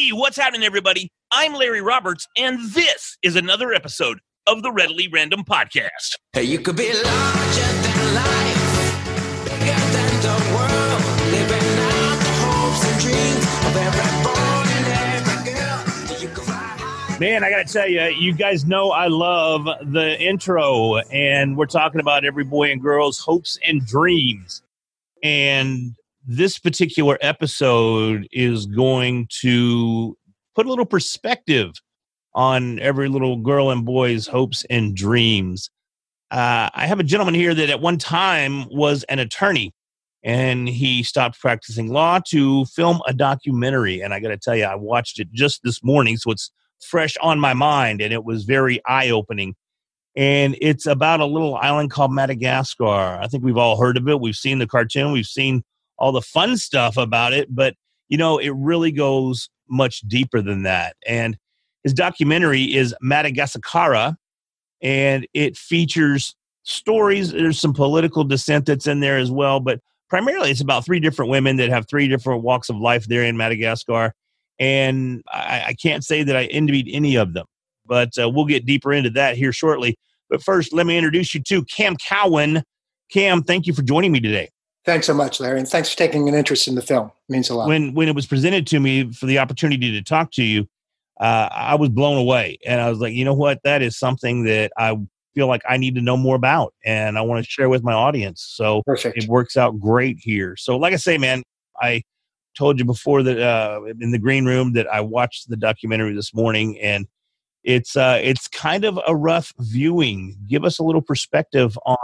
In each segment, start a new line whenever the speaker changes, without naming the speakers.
Hey, what's happening, everybody? I'm Larry Roberts, and this is another episode of the Readily Random Podcast.
Hey, you could be larger than life, bigger than the world, living out the hopes and dreams of every boy and every girl. You could fly high.
Man, I got to tell you, you guys know I love the intro, and we're talking about every boy and girl's hopes and dreams. And this particular episode is going to put a little perspective on every little girl and boy's hopes and dreams. Uh, I have a gentleman here that at one time was an attorney and he stopped practicing law to film a documentary. And I got to tell you, I watched it just this morning, so it's fresh on my mind and it was very eye opening. And it's about a little island called Madagascar. I think we've all heard of it. We've seen the cartoon, we've seen all the fun stuff about it, but you know, it really goes much deeper than that. And his documentary is Madagasikara, and it features stories. There's some political dissent that's in there as well, but primarily it's about three different women that have three different walks of life there in Madagascar. And I, I can't say that I envied any of them, but uh, we'll get deeper into that here shortly. But first, let me introduce you to Cam Cowan. Cam, thank you for joining me today.
Thanks so much, Larry, and thanks for taking an interest in the film. It means a lot.
when when it was presented to me for the opportunity to talk to you, uh, I was blown away, and I was like, you know what, that is something that I feel like I need to know more about, and I want to share with my audience. So
Perfect.
it works out great here. So, like I say, man, I told you before that uh, in the green room that I watched the documentary this morning, and it's uh, it's kind of a rough viewing. Give us a little perspective on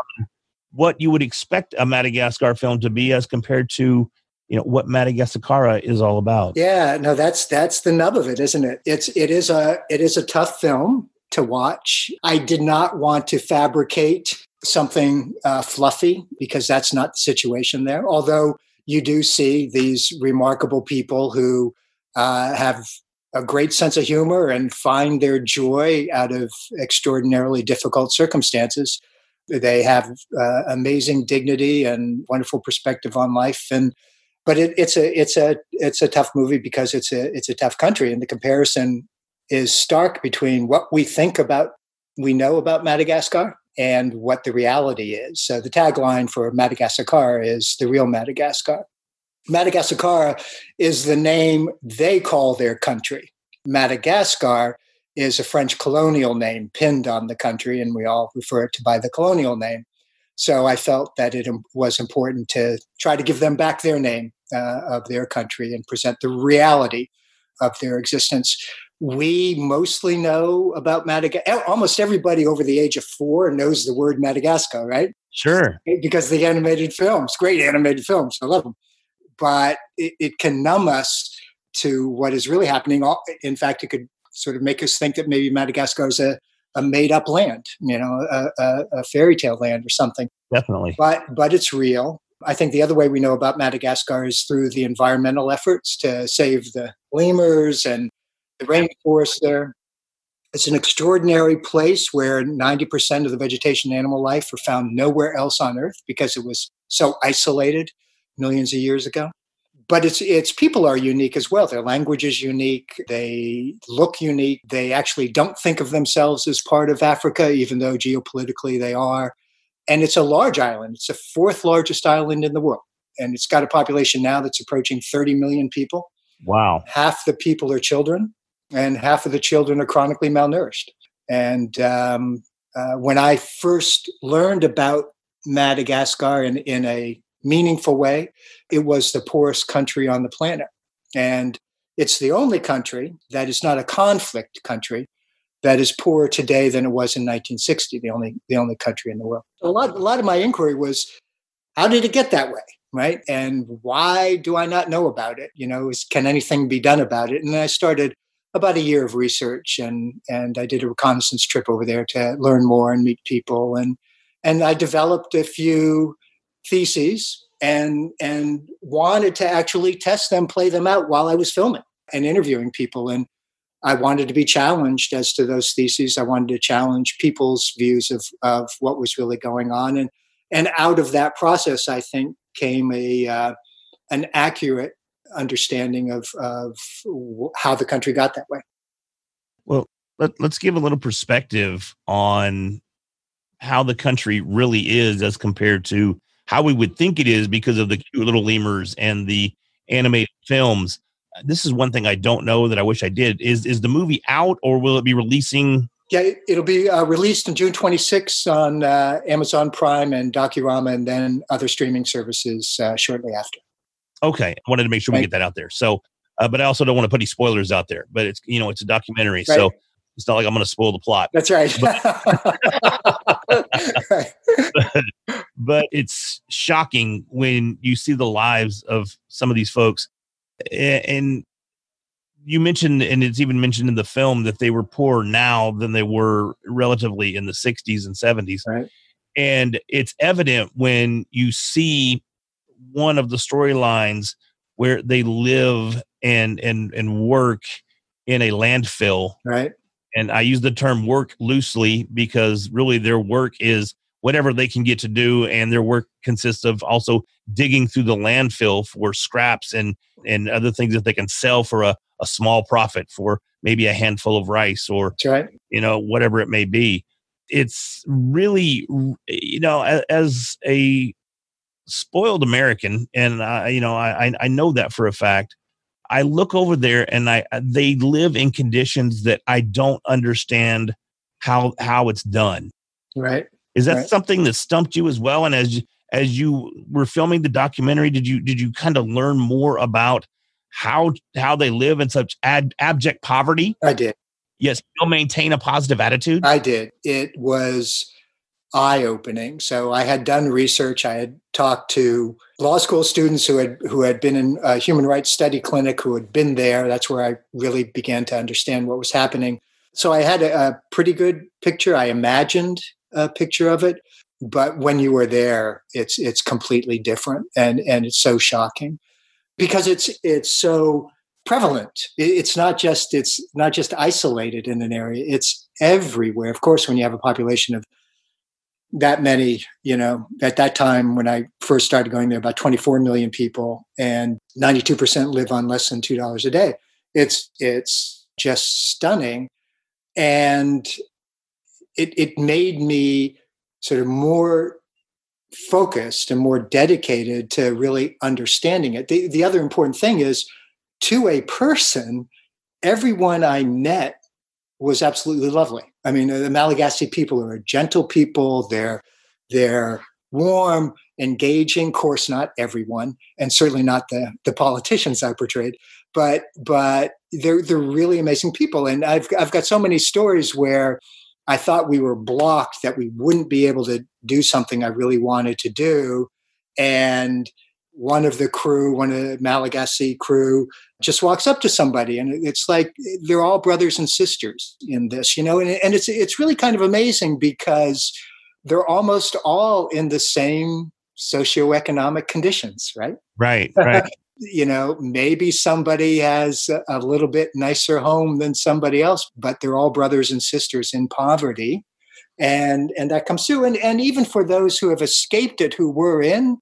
what you would expect a Madagascar film to be as compared to you know what Madagascar is all about.
Yeah, no, that's that's the nub of it, isn't it? It's it is a it is a tough film to watch. I did not want to fabricate something uh, fluffy because that's not the situation there. Although you do see these remarkable people who uh, have a great sense of humor and find their joy out of extraordinarily difficult circumstances. They have uh, amazing dignity and wonderful perspective on life, and but it, it's a it's a it's a tough movie because it's a it's a tough country, and the comparison is stark between what we think about we know about Madagasikara and what the reality is. So the tagline for Madagascar is the real Madagasikara. Madagascar is the name they call their country. Madagascar is a French colonial name pinned on the country, and we all refer it to by the colonial name. So I felt that it was important to try to give them back their name uh, of their country and present the reality of their existence. We mostly know about Madagascar. Almost everybody over the age of four knows the word Madagascar, right?
Sure.
Because the animated films, great animated films, I love them. But it, it can numb us to what is really happening. In fact, it could sort of make us think that maybe Madagascar is a, a made up land, you know, a, a, a fairy tale land or something.
Definitely.
But but it's real. I think the other way we know about Madagascar is through the environmental efforts to save the lemurs and the rainforest there. It's an extraordinary place where 90% of the vegetation and animal life are found nowhere else on Earth because it was so isolated millions of years ago. But its its people are unique as well. Their language is unique. They look unique. They actually don't think of themselves as part of Africa, even though geopolitically they are and it's a large island. It's the fourth largest island in the world, and it's got a population now that's approaching 30 million people.
Wow.
Half the people are children, and half of the children are chronically malnourished. And um, uh, when I first learned about Madagascar in, in a meaningful way, it was the poorest country on the planet. And it's the only country that is not a conflict country that is poorer today than it was in 1960, the only the only country in the world. A lot a lot of my inquiry was, how did it get that way, right? And why do I not know about it? You know, is, can anything be done about it? And I started about a year of research, and and I did a reconnaissance trip over there to learn more and meet people, and and I developed a few theses and and wanted to actually test them, play them out while I was filming and interviewing people and I wanted to be challenged as to those theses. I wanted to challenge people's views of, of what was really going on. And, and out of that process, I think, came a, uh, an accurate understanding of of how the country got that way.
Let, let's give a little perspective on how the country really is as compared to how we would think it is because of the cute little lemurs and the animated films. This is one thing I don't know that I wish I did. Is is the movie out or will it be releasing?
Yeah, it- it'll be uh, released on June 26th on uh, Amazon Prime and Docurama, and then other streaming services uh, shortly after.
Okay, I wanted to make sure we get that out there. So, uh, but I also don't want to put any spoilers out there. But it's you know it's a documentary,
Right.
so it's not like I'm going to spoil the plot.
That's right. right.
but it's shocking when you see the lives of some of these folks and you mentioned and it's even mentioned in the film that they were poorer now than they were relatively in the 60s and 70s
Right.
and it's evident when you see one of the storylines where they live and and and work in a landfill
Right.
And I use the term work loosely because really their work is whatever they can get to do, and their work consists of also digging through the landfill for scraps and and other things that they can sell for a, a small profit for maybe a handful of rice or
right.
you know whatever it may be. It's really you know as a spoiled American, and I you know I I- I know that for a fact. I look over there and I uh, they live in conditions that I don't understand how how it's done.
Right.
Is that
Right.
something that stumped you as well? And as you, as you were filming the documentary, did you did you kind of learn more about how how they live in such ad, abject poverty,
I did.
yet still maintain a positive attitude?
I did. It was eye opening. So I had done research. I had talked to law school students who had who had been in a human rights study clinic who had been there. That's where I really began to understand what was happening. So I had a, a pretty good picture. I imagined a picture of it, but when you were there, it's it's completely different, and and it's so shocking because it's it's so prevalent. It's not just it's not just isolated in an area. It's everywhere. Of course, when you have a population of that many, you know, at that time when I first started going there, about 24 million people, and 92% live on less than two dollars a day. It's it's just stunning, and it it made me sort of more focused and more dedicated to really understanding it. The, the other important thing is to a person, everyone I met was absolutely lovely. I mean, the Malagasy people are a gentle people. They're they're warm, engaging. Of course, not everyone, and certainly not the the politicians I portrayed, but but they're they're really amazing people. And I've I've got so many stories where I thought we were blocked that we wouldn't be able to do something I really wanted to do, and one of the crew, one of the Malagasy crew, just walks up to somebody and it's like they're all brothers and sisters in this you know and, and it's it's really kind of amazing because they're almost all in the same socioeconomic conditions right?
Right, right.
you know maybe somebody has a- a little bit nicer home than somebody else but they're all brothers and sisters in poverty. And and that comes through. And and even for those who have escaped it who were in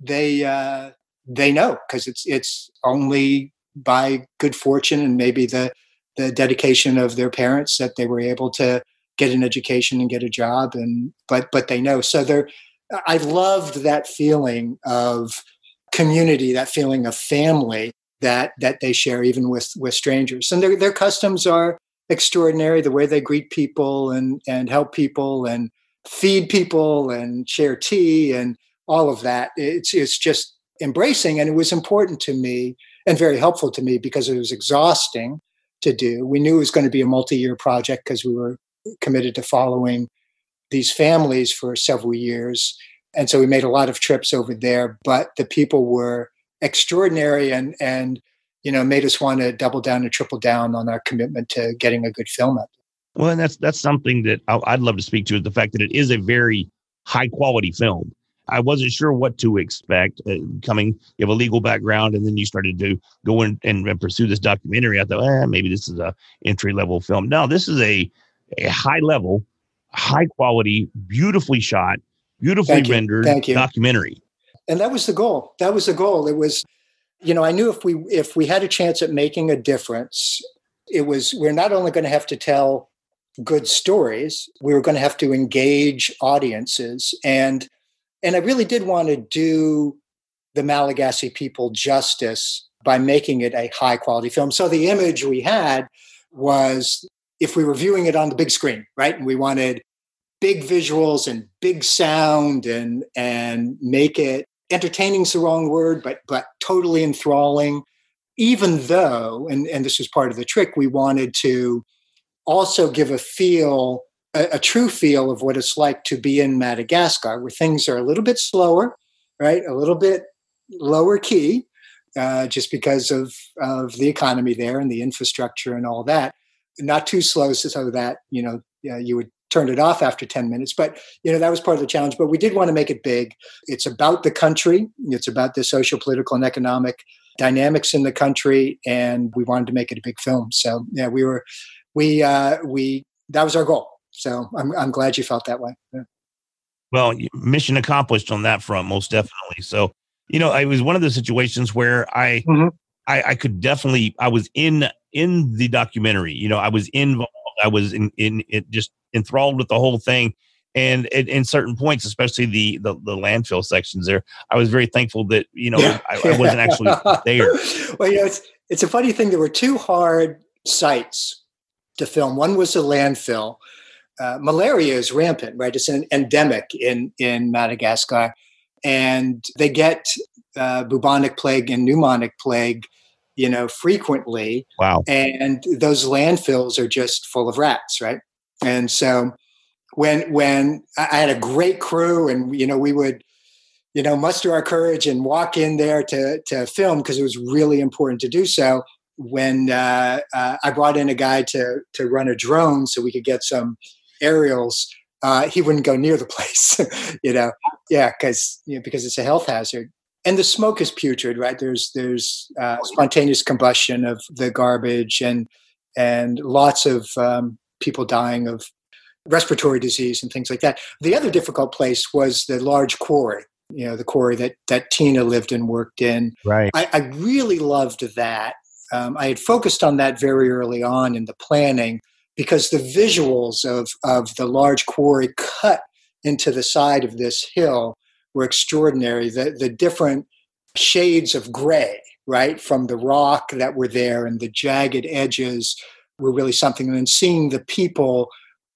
they uh they know because it's it's only by good fortune and maybe the the dedication of their parents that they were able to get an education and get a job and but but they know. So they're i loved that feeling of community that feeling of family that that they share even with with strangers. And their their customs are extraordinary the way they greet people and and help people and feed people and share tea and all of that. It's it's just embracing and it was important to me and very helpful to me because it was exhausting to do. We knew it was going to be a multi-year project because we were committed to following these families for several years and so we made a lot of trips over there but the people were extraordinary and and you know made us want to double down and triple down on our commitment to getting a good film out
Well, and that's that's something that I'd love to speak to is the fact that it is a very high quality film. I wasn't sure what to expect uh, coming. You have a legal background, and then you started to go in and, and pursue this documentary. I thought, eh, maybe this is a entry level film. No, this is a a high level, high quality, beautifully shot, beautifully
Thank
rendered
you.
documentary.
and that was the goal that was the goal it was you know, I knew if we if we had a chance at making a difference, it was we're not only going to have to tell good stories, we were going to have to engage audiences and and I really did want to do the Malagasy people justice by making it a high quality film. So the image we had was if we were viewing it on the big screen, right? And we wanted big visuals and big sound and and make it entertaining is the wrong word, but but totally enthralling. Even though, and, and this was part of the trick, we wanted to also give a feel, a, a true feel of what it's like to be in Madagascar, where things are a little bit slower, right? A little bit lower key, uh, just because of of the economy there and the infrastructure and all that. Not too slow, so that you know you would turn it off after 10 minutes but you know that was part of the challenge. But we did want to make it big. It's about the country. It's about the social political and economic dynamics in the country and we wanted to make it a big film. So yeah we were we uh we that was our goal so i'm, I'm glad you felt that way yeah.
Well, mission accomplished on that front, most definitely. So, you know, I was one of the situations where I,
Mhm.
I, I could definitely, I was in in the documentary. You know, I was involved. I was in in it, just enthralled with the whole thing. And in, in certain points, especially the, the the landfill sections there, I was very thankful that you know I, I wasn't actually there.
well, you know, it's it's a funny thing. There were two hard sites to film. One was a landfill. Uh, malaria is rampant, right? It's an endemic in in Madagascar, and they get uh, bubonic plague and pneumonic plague, you know, frequently.
Wow.
And those landfills are just full of rats, right? And so when when I had a great crew, and you know, we would you know muster our courage and walk in there to to film because it was really important to do so when uh, uh, I brought in a guy to to run a drone so we could get some aerials, uh, he wouldn't go near the place. you know, yeah, because you know, because it's a health hazard, and the smoke is putrid. Right? There's there's uh, spontaneous combustion of the garbage, and and lots of um, people dying of respiratory disease and things like that. The other difficult place was the large quarry. You know, the quarry that that Tina lived and worked in.
Right.
I, I really loved that. Um, I had focused on that very early on in the planning because the visuals of, of the large quarry cut into the side of this hill were extraordinary. The, the different shades of gray, right, from the rock that were there and the jagged edges were really something. And then seeing the people,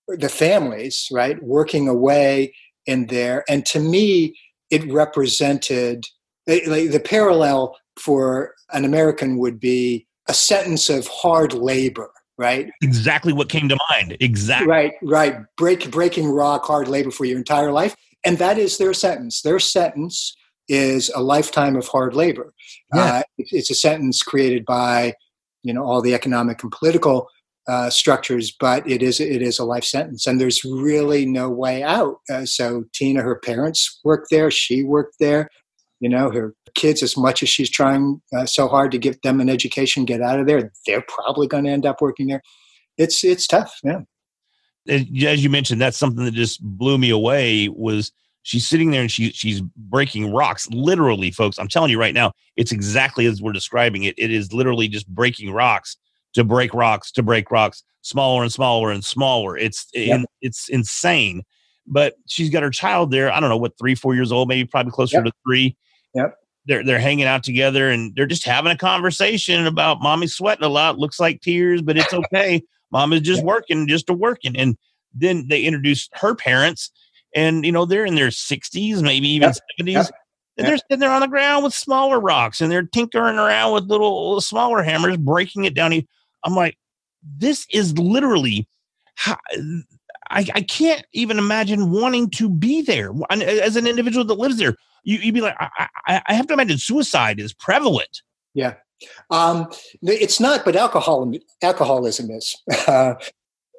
the families, right, working away in there. And to me, it represented like the parallel for an American would be a sentence of hard labor, right?
Exactly what came to mind. Exactly.
Right, right. Break, breaking rock, hard labor for your entire life. And that is their sentence. Their sentence is a lifetime of hard labor.
Yeah.
Uh, it's, it's a sentence created by, you know, all the economic and political uh, structures, but it is it is a life sentence, and there's really no way out. Uh, so Tina, her parents worked there. She worked there. You know, her kids, as much as she's trying uh, so hard to get them an education, get out of there, they're probably going to end up working there. It's it's tough. Yeah.
And as you mentioned, that's something that just blew me away. Was she's sitting there and she she's breaking rocks, literally, folks. I'm telling you right now, it's exactly as we're describing it. It is literally just breaking rocks to break rocks to break rocks, smaller and smaller and smaller. It's
Yep.
in, it's insane. But she's got her child there. I don't know what three, four years old, maybe probably closer
Yep.
to three.
Yep.
They're they're hanging out together and they're just having a conversation about mommy's sweating a lot. Looks like tears, but it's okay. Mom is just
Yep.
working, just a working. And then they introduced her parents, and you know they're in their sixties, maybe even
Yep.
seventies.
Yep.
And they're sitting there on the ground with smaller rocks, and they're tinkering around with little, little smaller hammers, breaking it down. I'm like, this is literally. How, I, I can't even imagine wanting to be there as an individual that lives there. You, you'd be like, I, I, I have to imagine suicide is prevalent.
Yeah. Um, it's not, but alcohol, alcoholism is. Uh,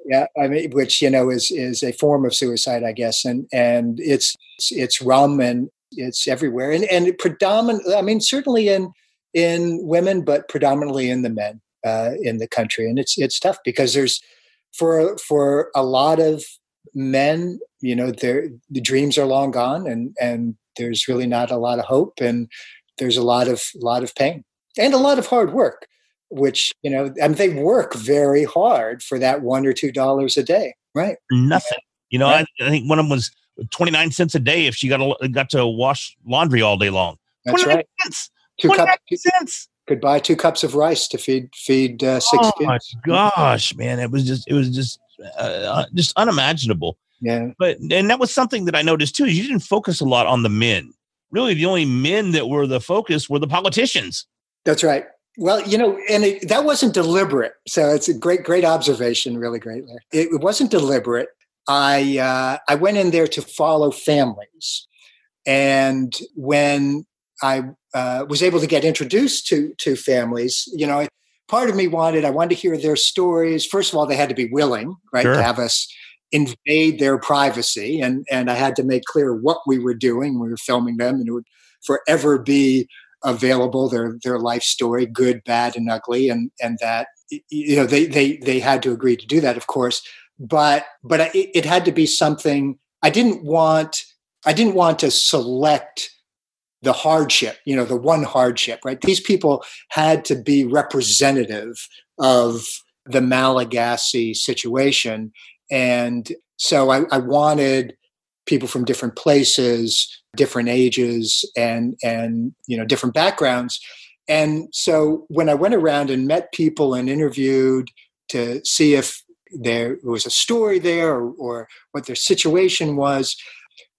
yeah, I mean, which you know is is a form of suicide, I guess, and and it's it's rum and it's everywhere, and and predominantly, I mean, certainly in in women, but predominantly in the men uh, in the country, and it's it's tough because there's for for a lot of men, you know, their the dreams are long gone, and and there's really not a lot of hope, and there's a lot of lot of pain. and a lot of hard work, which you know, I mean, they work very hard for that one or two dollars a day, right?
Nothing. You know,
Right.
I, I think one of them was 29 cents a day if she got a, got to wash laundry all day long.
That's
29
right.
cents.
Two
29
cups
cents.
Could buy two cups of rice to feed feed uh, six
Oh
kids.
my gosh, man. It was just, it was just, uh, just unimaginable.
Yeah,
But, and that was something that I noticed too, is you didn't focus a lot on the men. Really, the only men that were the focus were the politicians.
that's right. Well, you know, and it, that wasn't deliberate. So it's a great, great observation. Really great. It, it wasn't deliberate. I uh, I went in there to follow families, and when I uh, was able to get introduced to to families, you know, part of me wanted I wanted to hear their stories. First of all, they had to be willing, right,
Sure.
to have us invade their privacy, and and I had to make clear what we were doing. We were filming them, and it would forever be available their their life story, good, bad, and ugly, and and that you know they they they had to agree to do that, of course. But but it had to be something I didn't want. I didn't want to select the hardship, you know, the one hardship, right? These people had to be representative of the Malagasy situation. And so I, I wanted people from different places, different ages, and and you know, different backgrounds. And so when I went around and met people and interviewed to see if there was a story there or, or what their situation was,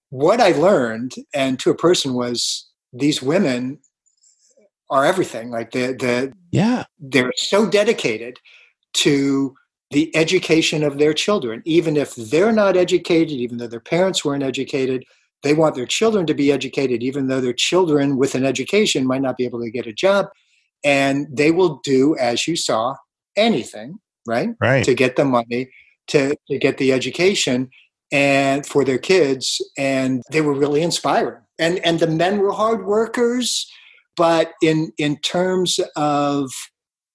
what I learned, and to a person, was these women are everything. Like the the
Yeah.
they're so dedicated to the education of their children, even if they're not educated, even though their parents weren't educated. They want their children to be educated, even though their children with an education might not be able to get a job. And they will do, as you saw, anything, right?
Right.
to get the money to, to get the education and for their kids and they were really inspiring and and the men were hard workers but in in terms of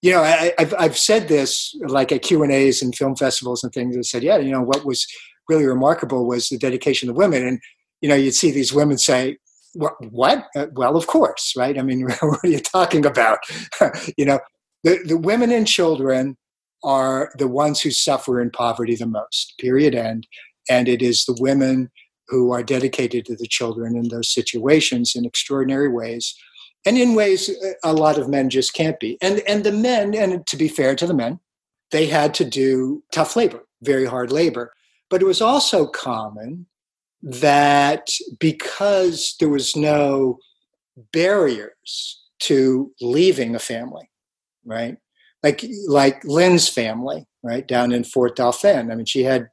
you know I, I've, I've said this like at q and a's and film festivals and things i said yeah you know what was really remarkable was the dedication of women and you know you'd see these women say what, what? Uh, well of course right i mean what are you talking about you know the, the women and children are the ones who suffer in poverty the most, period end. And it is the women who are dedicated to the children in those situations in extraordinary ways. And in ways uh, a lot of men just can't be. And and the men, and to be fair to the men, they had to do tough labor, very hard labor. But it was also common that because there was no barriers to leaving a family, right? Like like Lynn's family, right down in Fort Dauphin. I mean, she had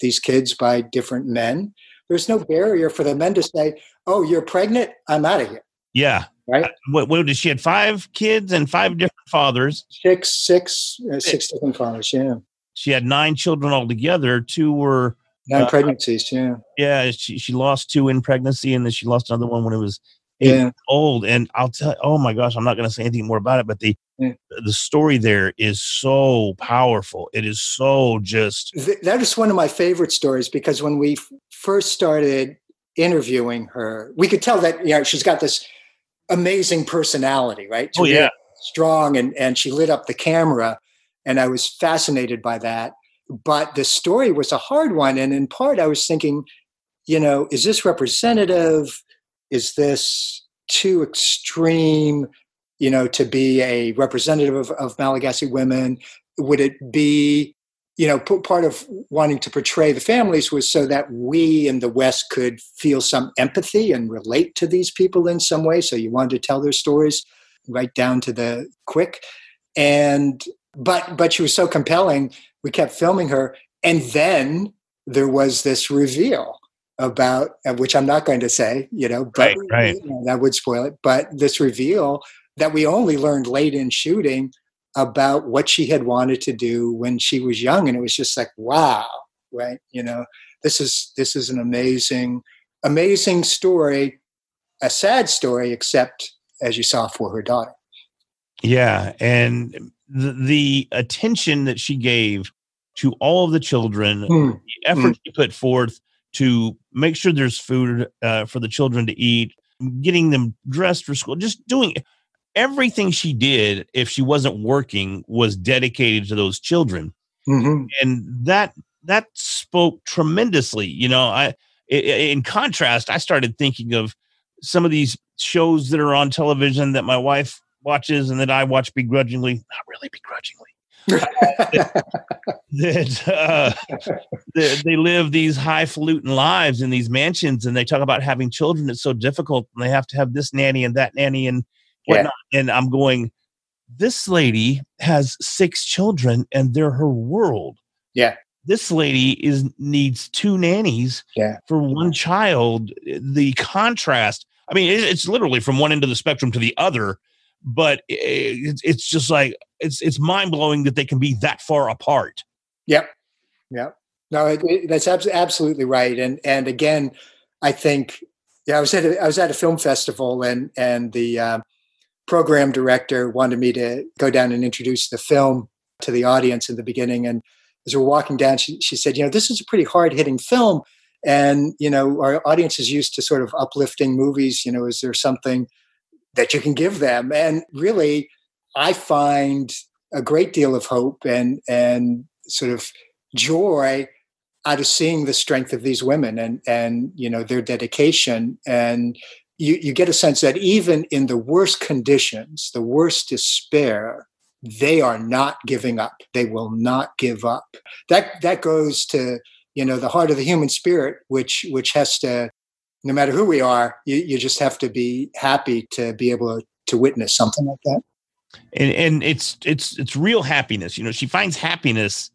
these kids by different men. There's no barrier for the men to say, "Oh, you're pregnant. I'm out of here."
Yeah.
Right?
What, what did she had five kids and five different fathers.
Six, six, uh, six different fathers. Yeah,
She had nine children altogether. Two were
nine
Uh,
pregnancies. Yeah,
yeah. She she lost two in pregnancy, and then she lost another one when it was eight
yeah.
old. And I'll tell. Oh my gosh, I'm not going to say anything more about it. But the
Yeah.
the story there is so powerful. It is so just
that is one of my favorite stories because when we first started interviewing her, we could tell that you know she's got this amazing personality, right?
oh yeah.
strong, and and she lit up the camera, and I was fascinated by that. But the story was a hard one, and in part, I was thinking, you know, is this representative? Is this too extreme? You know, to be a representative of, of Malagasy women, would it be you know, p- part of wanting to portray the families was so that we in the West could feel some empathy and relate to these people in some way. So you wanted to tell their stories right down to the quick. And but but she was so compelling, we kept filming her, and then there was this reveal about uh, which I'm not going to say, you know, but
Right, right.
you know, that would spoil it. But this reveal that we only learned late in shooting about what she had wanted to do when she was young. And it was just like wow right? You know this is this is an amazing amazing story a sad story except as you saw for her daughter.
Yeah, and the, the attention that she gave to all of the children,
Hmm.
the effort she put forth to make sure there's food uh, for the children to eat, getting them dressed for school, just doing everything she did, if she wasn't working, was dedicated to those children.
Mhm.
and that that spoke tremendously you know i in contrast i started thinking of some of these shows that are on television that my wife watches and that i watch begrudgingly not really begrudgingly that uh they, they live these highfalutin lives in these mansions and they talk about having children it's so difficult and they have to have this nanny and that nanny and
Yeah.
and i'm going this lady has six children and they're her world
Yeah.
this lady is needs two nannies
Yeah.
for one child the contrast i mean it, it's literally from one end of the spectrum to the other but it, it's it's just like it's it's mind-blowing that they can be that far apart
Yep. Yep. No, it, it- that's abs- absolutely right. And and again, I think yeah, I was at a, I was at a film festival and and the um, program director wanted me to go down and introduce the film to the audience in the beginning. And as we're walking down, she she said, you know, this is a pretty hard hitting film, and you know, our audience is used to sort of uplifting movies. You know, is there something that you can give them? And really, I find a great deal of hope and and sort of joy out of seeing the strength of these women and and you know their dedication and you you get a sense that even in the worst conditions the worst despair they are not giving up. They will not give up. That that goes to you know the heart of the human spirit which which has to no matter who we are you, you just have to be happy to be able to, to witness something like that.
And and it's it's it's real happiness. You know she finds happiness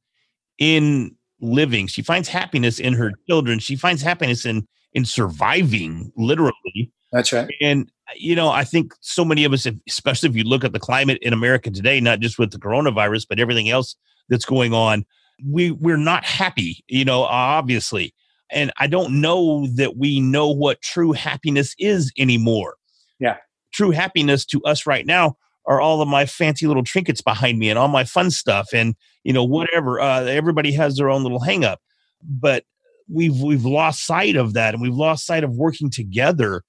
in living. She finds happiness in her children. She finds happiness in in surviving literally
that's right.
And you know i think so many of us especially if you look at the climate in america today not just with the coronavirus but everything else that's going on we we're not happy you know obviously. And i don't know that we know what true happiness is anymore.
Yeah.
true happiness to us right now are all of my fancy little trinkets behind me and all my fun stuff and you know whatever. Uh, everybody has their own little hang up but we've we've lost sight of that and we've lost sight of working together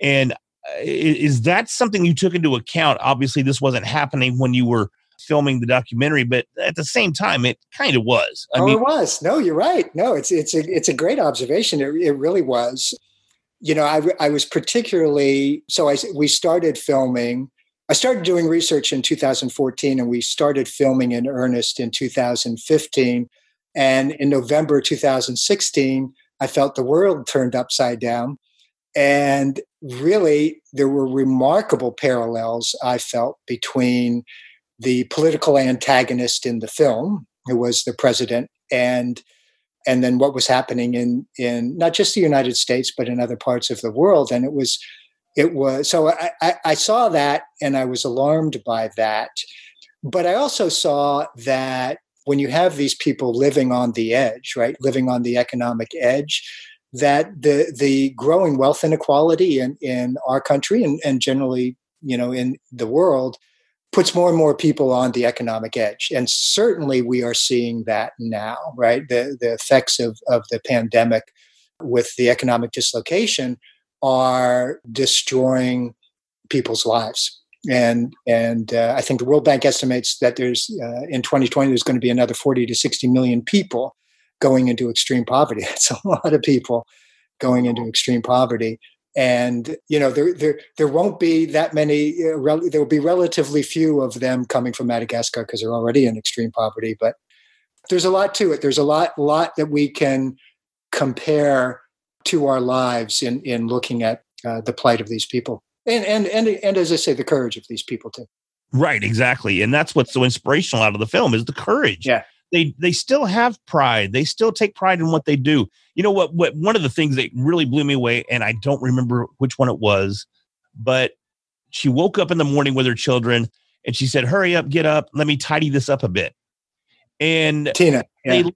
and uh, is that something you took into account obviously this wasn't happening when you were filming the documentary but at the same time it kind of was i
oh,
mean
it was. No, you're right. No, it's it's a it's a great observation. It, it really was. You know, I I was particularly so I we started filming. I started doing research in 2014, and we started filming in earnest in 2015. And in November 2016, I felt the world turned upside down. And really, there were remarkable parallels I felt between the political antagonist in the film, who was the president, and and then what was happening in in not just the United States but in other parts of the world. And it was it was so I, I, I saw that and I was alarmed by that. But I also saw that when you have these people living on the edge, right, living on the economic edge, that the the growing wealth inequality in, in our country and, and generally, you know, in the world puts more and more people on the economic edge. And certainly we are seeing that now, right? The the effects of, of the pandemic with the economic dislocation are destroying people's lives. And and uh, I think the World Bank estimates that there's uh, in 2020 there's going to be another 40 to 60 million people going into extreme poverty. That's a lot of people going into extreme poverty. And you know there there there won't be that many. Uh, rel- there will be relatively few of them coming from Madagascar because they're already in extreme poverty. But there's a lot to it. There's a lot lot that we can compare to our lives in in looking at uh, the plight of these people and and and and as I say, the courage of these people too.
right exactly and that's what's so inspirational out of the film is the courage
Yeah.
They they still have pride. They still take pride in what they do. You know what what one of the things that really blew me away and i don't remember which one it was but she woke up in the morning with her children and she said hurry up get up. Let me tidy this up a bit. And
Tina, yeah.
they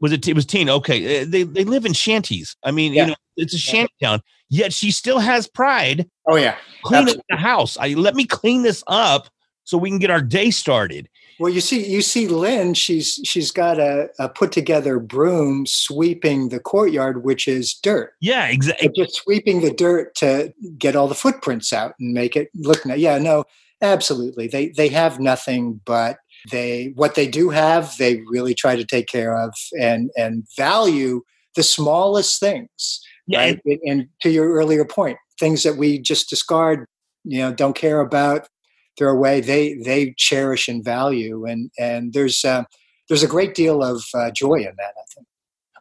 was it it was teen okay. Uh, they they live in shanties. I mean
Yeah.
you know it's a shanty town yet she still has pride
oh yeah,
clean up the house. I let me clean this up so we can get our day started.
Well, you see, you see, Lynn. She's she's got a, a put together broom sweeping the courtyard, which is dirt.
Yeah, exactly.
Just sweeping the dirt to get all the footprints out and make it look. nice. Yeah, no, absolutely. They they have nothing but they what they do have. They really try to take care of and and value the smallest things.
Yeah,
right? And, and to your earlier point, things that we just discard, you know, don't care about, throw way They they cherish and value, and and there's uh, there's a great deal of uh, joy in that. I think.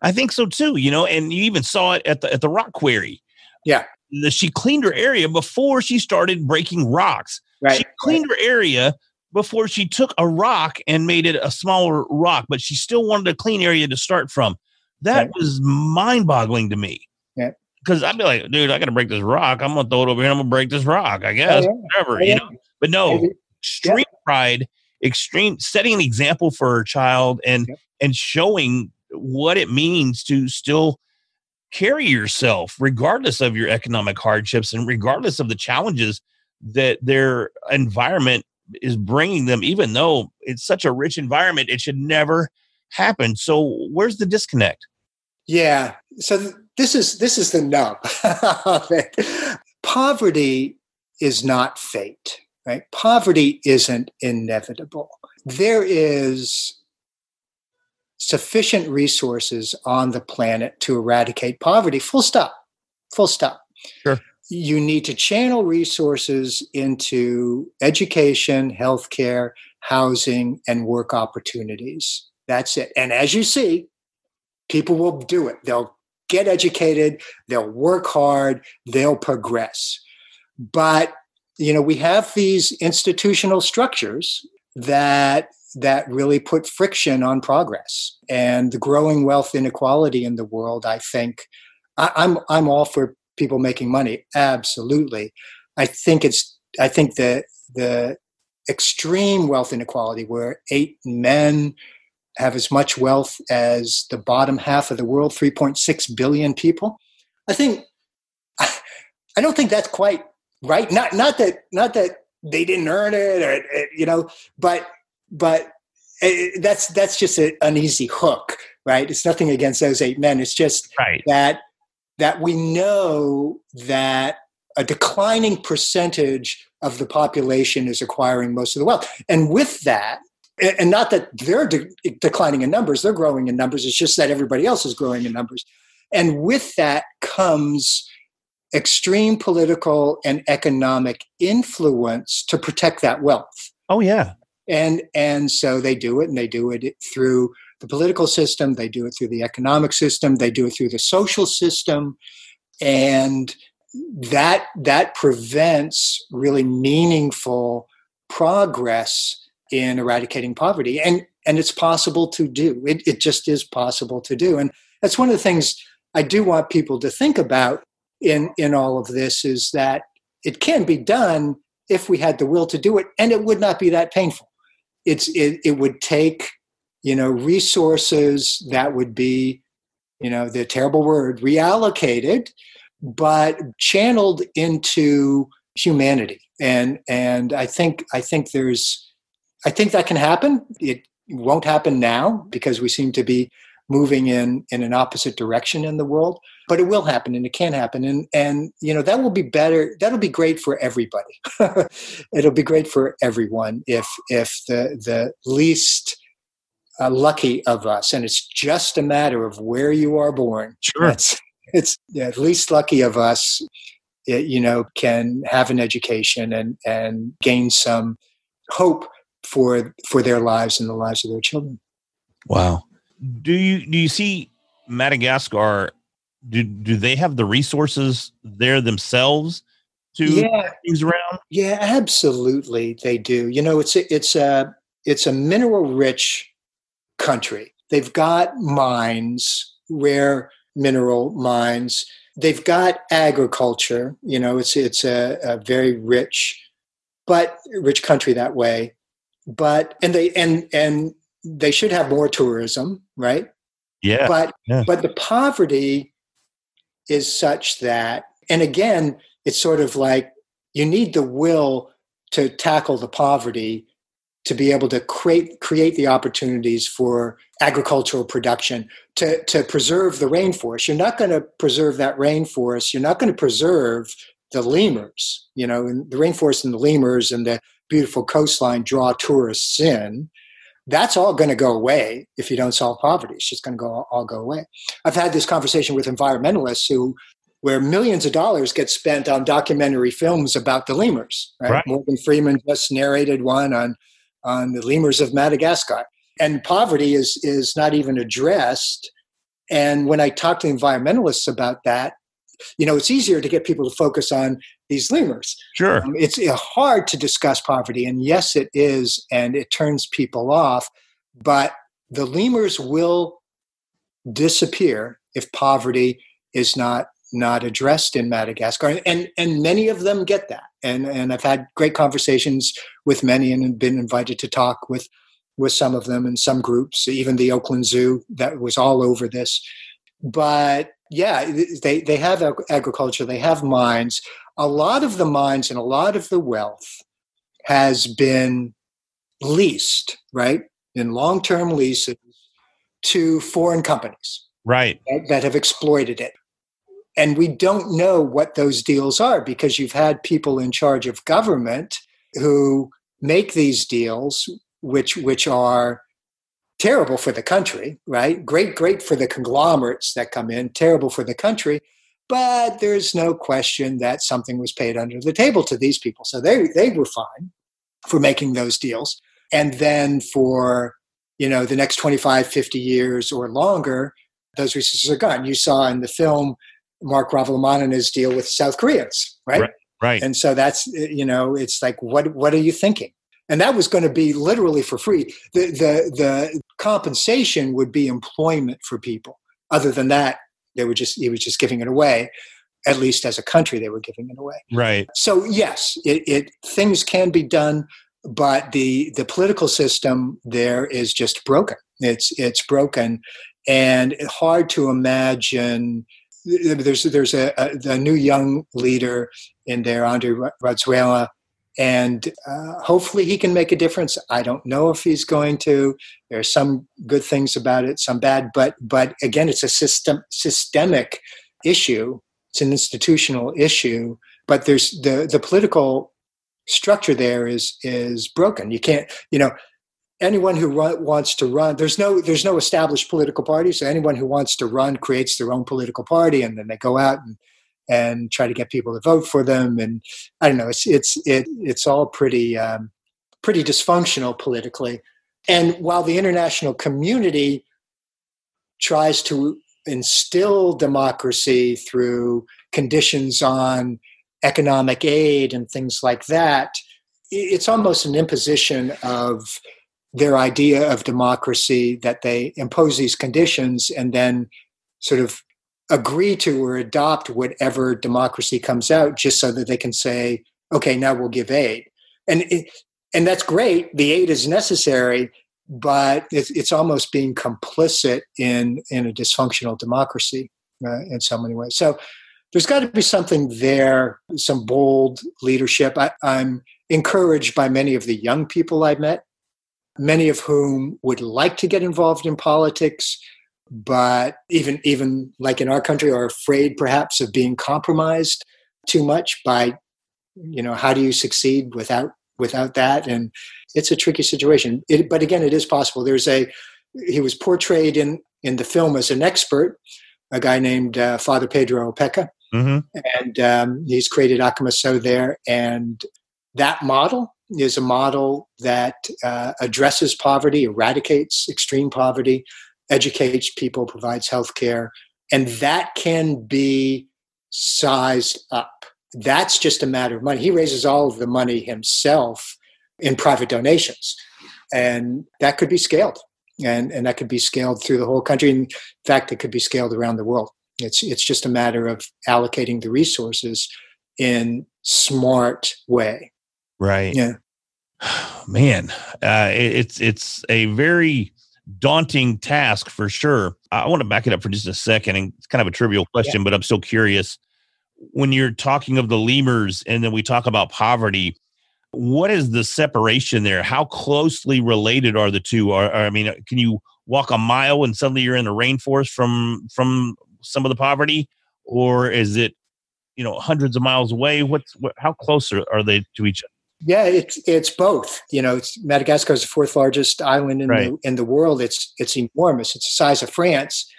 I think so too. You know, and you even saw it at the at the rock quarry.
Yeah.
The- she cleaned her area before she started breaking rocks.
Right.
She cleaned her area before she took a rock and made it a smaller rock, but she still wanted a clean area to start from. That
Right.
was mind boggling to me.
Yeah.
Because I'd be like, dude, I got to break this rock. I'm going to throw it over here. I'm going to break this rock, I guess.
yeah.
Whatever,
Oh,
you know? But no,
Maybe.
extreme pride, extreme setting an example for her child and and showing what it means to still carry yourself regardless of your economic hardships and regardless of the challenges that their environment is bringing them even though it's such a rich environment it should never happen so where's the disconnect
Yeah. So th- this is this is the nub of it. Poverty is not fate, right? Poverty isn't inevitable. There is sufficient resources on the planet to eradicate poverty. Full stop. Full stop.
Sure.
You need to channel resources into education, healthcare, housing, and work opportunities. That's it. And as you see, people will do it. They'll get educated, they'll work hard, they'll progress. But you know, we have these institutional structures that that really put friction on progress and the growing wealth inequality in the world. I think I, I'm I'm all for people making money. Absolutely, I think it's I think the the extreme wealth inequality where eight men have as much wealth as the bottom half of the world 3.6 billion people i think i don't think that's quite right? Not not that not that they didn't earn it or uh, you know but but uh, that's that's just a, an easy hook right? It's nothing against those eight men. It's just
right.
that that we know that a declining percentage of the population is acquiring most of the wealth. And with that and and not that they're de- declining in numbers they're growing in numbers it's just that everybody else is growing in numbers. And with that comes extreme political and economic influence to protect that wealth.
Oh yeah.
And and so they do it and they do it through the political system they do it through the economic system they do it through the social system and that that prevents really meaningful progress in eradicating poverty. And and it's possible to do. It, it just is possible to do. And that's one of the things i do want people to think about in in all of this is that it can be done if we had the will to do it and it would not be that painful. It's it, it would take you know resources that would be you know the terrible word reallocated but channeled into humanity. And and i think i think there's i think that can happen. It won't happen now because we seem to be moving in in an opposite direction in the world but it will happen and it can happen and and you know that will be better that'll be great for everybody it'll be great for everyone if if the the least uh, lucky of us and it's just a matter of where you are born
sure
it's it's yeah, at least lucky of us eh, you know can have an education and and gain some hope for for their lives and the lives of their children
Wow. Do you do you see Madagascar? Do do they have the resources there themselves to
yeah
things around?
yeah absolutely they do you know it's a, it's a it's a mineral rich country they've got mines rare mineral mines they've got agriculture you know it's it's a, a very rich but rich country that way but and they and and they should have more tourism right
Yeah.
but
yeah.
but the poverty is such that and again it's sort of like you need the will to tackle the poverty to be able to create create the opportunities for agricultural production to to preserve the rainforest. You're not going to preserve that rainforest. You're not going to preserve the lemurs. You know, and the rainforest and the lemurs and the beautiful coastline draw tourists in. That's all going to go away if you don't solve poverty. It's just going to go all go away. I've had this conversation with environmentalists who where millions of dollars get spent on documentary films about the lemurs. Right?
Right.
Morgan Freeman just narrated one on on the lemurs of Madagascar, and poverty is is not even addressed. And when I talk to environmentalists about that, you know, it's easier to get people to focus on these lemurs.
Sure.
Um, it's uh, hard to discuss poverty, and yes, it is, and it turns people off. But the lemurs will disappear if poverty is not not addressed in Madagascar, and and many of them get that. And and I've had great conversations with many, and been invited to talk with with some of them and some groups, even the Oakland Zoo that was all over this. But yeah, they they have agriculture, they have mines. A lot of the mines and a lot of the wealth has been leased, right, in long term leases to foreign companies
Right.
that, that have exploited it. And we don't know what those deals are because you've had people in charge of government who make these deals, which which are terrible for the country, right? Great, great for the conglomerates that come in, terrible for the country. But there's no question that something was paid under the table to these people. So they they were fine for making those deals. And then for you know the next 25, 50 years or longer, those resources are gone. You saw in the film Marc Ravalomanana's deal with South Koreans, right?
Right.
And so that's you know, it's like what what are you thinking? And that was going to be literally for free. The the the compensation would be employment for people. Other than that, they were just he was just giving it away. At least as a country, they were giving it away.
Right.
So yes, it, it things can be done, but the the political system there is just broken. It's it's broken, and hard to imagine. There's there's a, a, a new young leader in there, Andry Rajoelina, and uh, hopefully he can make a difference. I don't know if he's going to. There are some good things about it, some bad, but but again, it's a system systemic issue. It's an institutional issue, but there's the the political structure there is is broken. You can't, you know, anyone who run, wants to run. There's no there's no established political party, so anyone who wants to run creates their own political party, and then they go out and and try to get people to vote for them. And I don't know, it's it's it it's all pretty um, pretty dysfunctional politically. And while the international community tries to instill democracy through conditions on economic aid and things like that, it's almost an imposition of their idea of democracy that they impose these conditions and then sort of agree to or adopt whatever democracy comes out just so that they can say okay now we'll give aid. And it, and that's great the aid is necessary but it's, it's almost being complicit in in a dysfunctional democracy uh, in so many ways. So there's got to be something there some bold leadership. I, i'm encouraged by many of the young people i've met many of whom would like to get involved in politics but even even like in our country are afraid perhaps of being compromised too much by you know how do you succeed without without that? And it's a tricky situation. It, but again it is possible. There's a he was portrayed in in the film as an expert a guy named uh, father pedro opeka
hmm
and um, he's created Akamasoa there. And that model is a model that uh, addresses poverty, eradicates extreme poverty, educates people, provides health care, and that can be sized up. That's just a matter of money. He raises all of the money himself in private donations, and that could be scaled. And, and that could be scaled through the whole country. In fact, it could be scaled around the world. It's it's just a matter of allocating the resources in smart way.
Right.
Yeah.
Man, uh, it- it's it's a very daunting task for sure. I want to back it up for just a second, and it's kind of a trivial question, but I'm still curious. When you're talking of the lemurs, and then we talk about poverty, what is the separation there? How closely related are the two? Are, are I mean, can you walk a mile and suddenly you're in the rainforest from from some of the poverty, or is it you know hundreds of miles away? What's what, how close are, are they to each other?
Yeah, it's it's both. You know, it's, Madagascar is the fourth largest island in
Right.
the in the world. It's it's enormous. It's the size of France,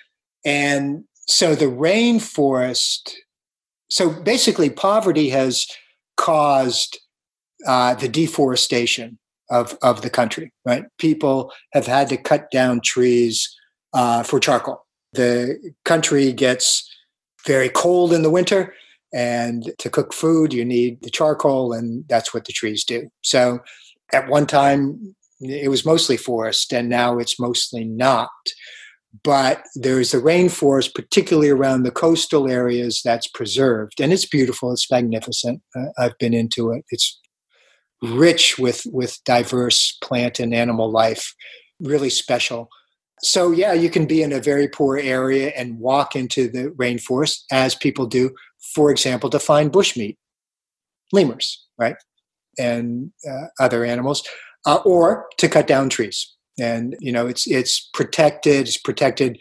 and so the rainforest. So basically, poverty has caused uh, the deforestation of of the country. Right, people have had to cut down trees uh, for charcoal. The country gets very cold in the winter and to cook food you need the charcoal and that's what the trees do. So at one time it was mostly forest and now it's mostly not. But there's the rainforest particularly around the coastal areas that's preserved and it's beautiful it's magnificent. Uh, i've been into it. It's rich with with diverse plant and animal life really special. So yeah you can be in a very poor area and walk into the rainforest as people do for example, to find bushmeat, lemurs, right, and uh, other animals, uh, or to cut down trees. And you know, it's it's protected. It's protected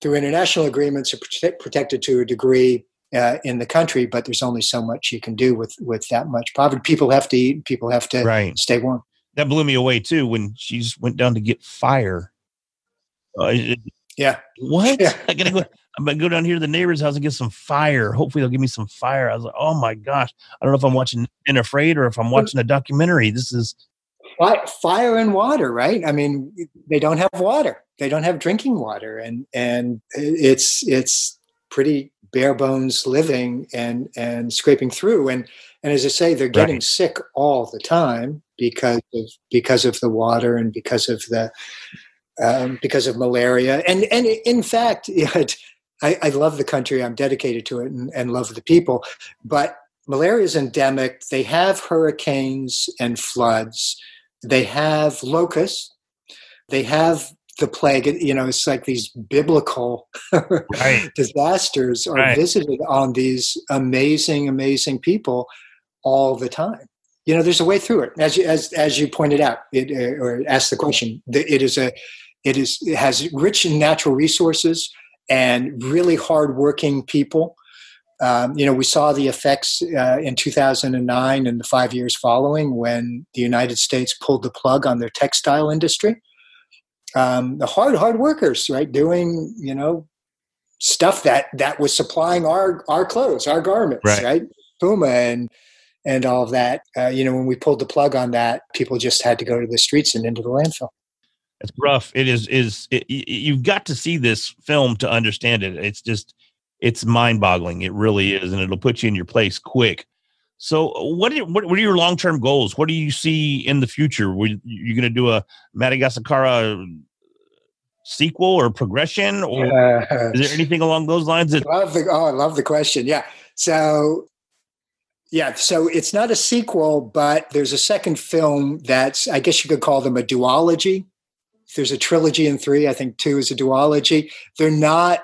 through international agreements. It's protect, protected to a degree uh, in the country, but there's only so much you can do with with that much poverty. People have to eat. People have to
Right.
stay warm.
That blew me away too when she just went down to get fire. Uh,
Yeah,
what?
Yeah.
I gotta go. I'm gonna go down here to the neighbor's house and get some fire. Hopefully, they'll give me some fire. I was like, oh my gosh, I don't know if I'm watching and afraid or if I'm watching a documentary. This is
fire and water, right? I mean, they don't have water. They don't have drinking water, and and it's it's pretty bare bones living and and scraping through. And and as I say, they're getting
Right.
sick all the time because of because of the water and because of the um, because of malaria. And and in fact, yeah, it- I, I love the country. I'm dedicated to it and, and love the people, but malaria is endemic. They have hurricanes and floods they have locusts they have the plague you know it's like these biblical
Right.
disasters are
Right.
visited on these amazing amazing people all the time you know there's a way through it as you as as you pointed out it uh, or asked the question it is a it is it has rich natural resources and really hardworking people um, you know, we saw the effects uh, in 2009 and the five years following when the United States pulled the plug on their textile industry. Um, the hard, hard workers, right, doing you know stuff that that was supplying our our clothes, our garments,
Right.
right, Puma and and all of that. Uh, you know, when we pulled the plug on that, people just had to go to the streets and into the landfill.
It's rough. It is is it, you've got to see this film to understand it. It's just it's mind boggling. It really is, and it'll put you in your place quick. So, what are, what, are your long term goals? What do you see in the future? Were you, you going to do a Madagascar sequel or progression, or
Uh,
is there anything along those lines? That
love the oh, I love the question. Yeah. So yeah, so it's not a sequel, but there's a second film that's I guess you could call them a duology. There's a trilogy in three. I think two is a duology. They're not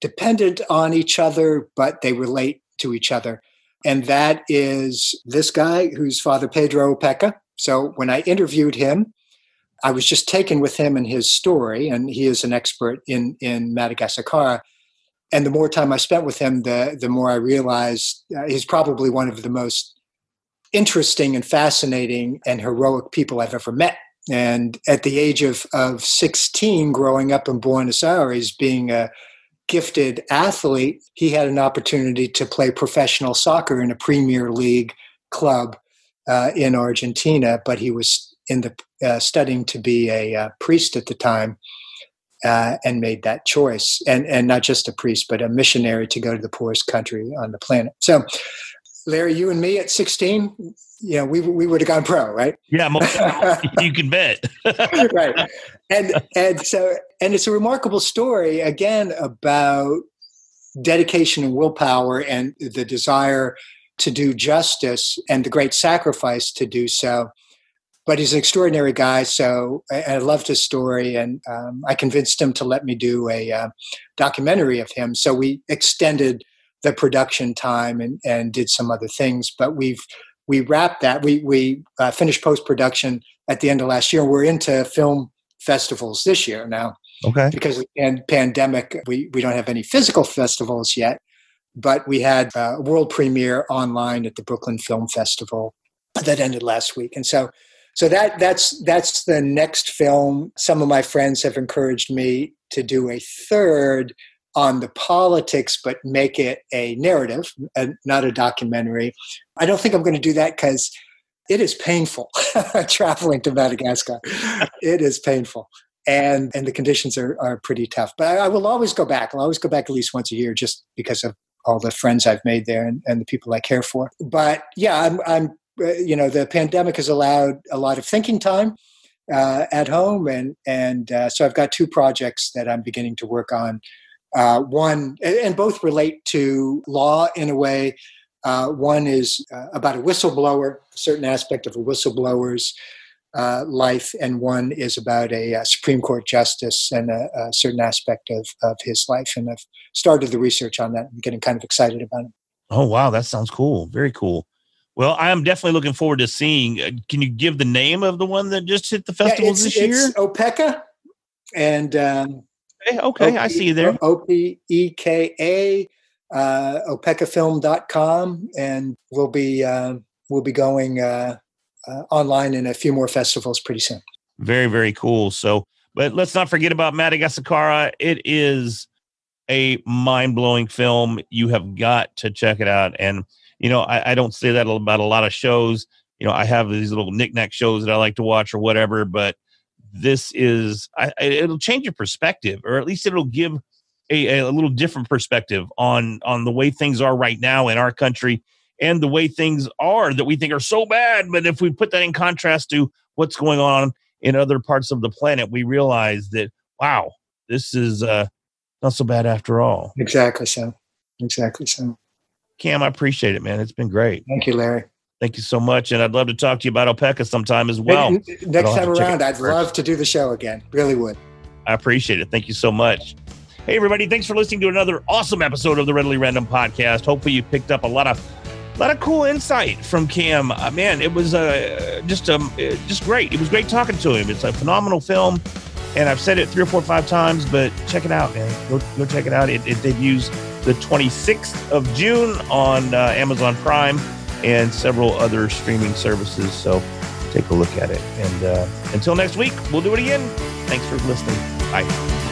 dependent on each other, but they relate to each other. And that is this guy who's Father Pedro Opeka. So when I interviewed him, I was just taken with him and his story, and he is an expert in in Madagascar. And the more time I spent with him, the the more I realized uh, he's probably one of the most interesting and fascinating and heroic people I've ever met. And at the age of of sixteen, growing up in Buenos Aires, being a gifted athlete, he had an opportunity to play professional soccer in a Premier League club uh, in Argentina, but he was in the uh, studying to be a uh, priest at the time uh, and made that choice. And and not just a priest but a missionary to go to the poorest country on the planet. So larry you and me at 16 yeah, we, we would have gone pro right?
Yeah, most, you can bet.
right. And and so and it's a remarkable story again about dedication and willpower and the desire to do justice and the great sacrifice to do so. But he's an extraordinary guy so i, I loved his story and um, i convinced him to let me do a uh, documentary of him. So we extended the production time and, and did some other things but we've we wrapped that. We we uh, finished post production at the end of last year. We're into film festivals this year now
Okay.
because the pandemic. We we don't have any physical festivals yet, but we had a world premiere online at the Brooklyn Film Festival that ended last week, and so so that that's that's the next film. Some of my friends have encouraged me to do a third on the politics, but make it a narrative, and not a documentary. I don't think I'm going to do that because it is painful traveling to Madagascar. it is painful. And, and the conditions are, are pretty tough. But I, I will always go back. I'll always go back at least once a year just because of all the friends I've made there and, and the people I care for. But yeah, I'm, I'm uh, you know, the pandemic has allowed a lot of thinking time uh, at home. And, and uh, so I've got two projects that I'm beginning to work on. Uh, one, and both relate to law in a way. Uh, one is uh, about a whistleblower, a certain aspect of a whistleblower's uh, life, and one is about a, uh Supreme Court justice and a, a certain aspect of, of his life. And I've started the research on that. I'm getting kind of excited about it.
Oh wow, that sounds cool. Very cool. Well, I am definitely looking forward to seeing. Uh, can you give the name of the one that just hit the festival
Yeah,
this year?
it's OPEKA, and um,
Okay, okay, I see you there.
O P E K A, uh, opekafilm.com, and we'll be uh, we'll be going uh, uh, online in a few more festivals pretty soon.
Very, very cool. So, but let's not forget about Madagascar. It is a mind blowing film. You have got to check it out. And, you know, I, I don't say that about a lot of shows. You know, I have these little knickknack shows that I like to watch or whatever, but this is, I, it'll change your perspective, or at least it'll give a, a little different perspective on on the way things are right now in our country and the way things are that we think are so bad. But if we put that in contrast to what's going on in other parts of the planet, we realize that wow, this is uh, not so bad after all.
Exactly so. Exactly so.
Cam, I appreciate it, man. It's been great.
Thank you, Larry.
Thank you so much, and I'd love to talk to you about Opeka sometime as well.
Next time around, I'd
first.
love to do the show again. Really would.
I appreciate it. Thank you so much. Hey, everybody! Thanks for listening to another awesome episode of the Readily Random podcast. Hopefully, you picked up a lot of a lot of cool insight from Cam. Uh, man, it was uh, just um, uh, just great. It was great talking to him. It's a phenomenal film, and I've said it three or four or five times, but check it out, man. Go, go check it out. It, it debuts the 26th of June on uh, Amazon Prime and several other streaming services. So take a look at it. And uh, until next week, we'll do it again. Thanks for listening. Bye.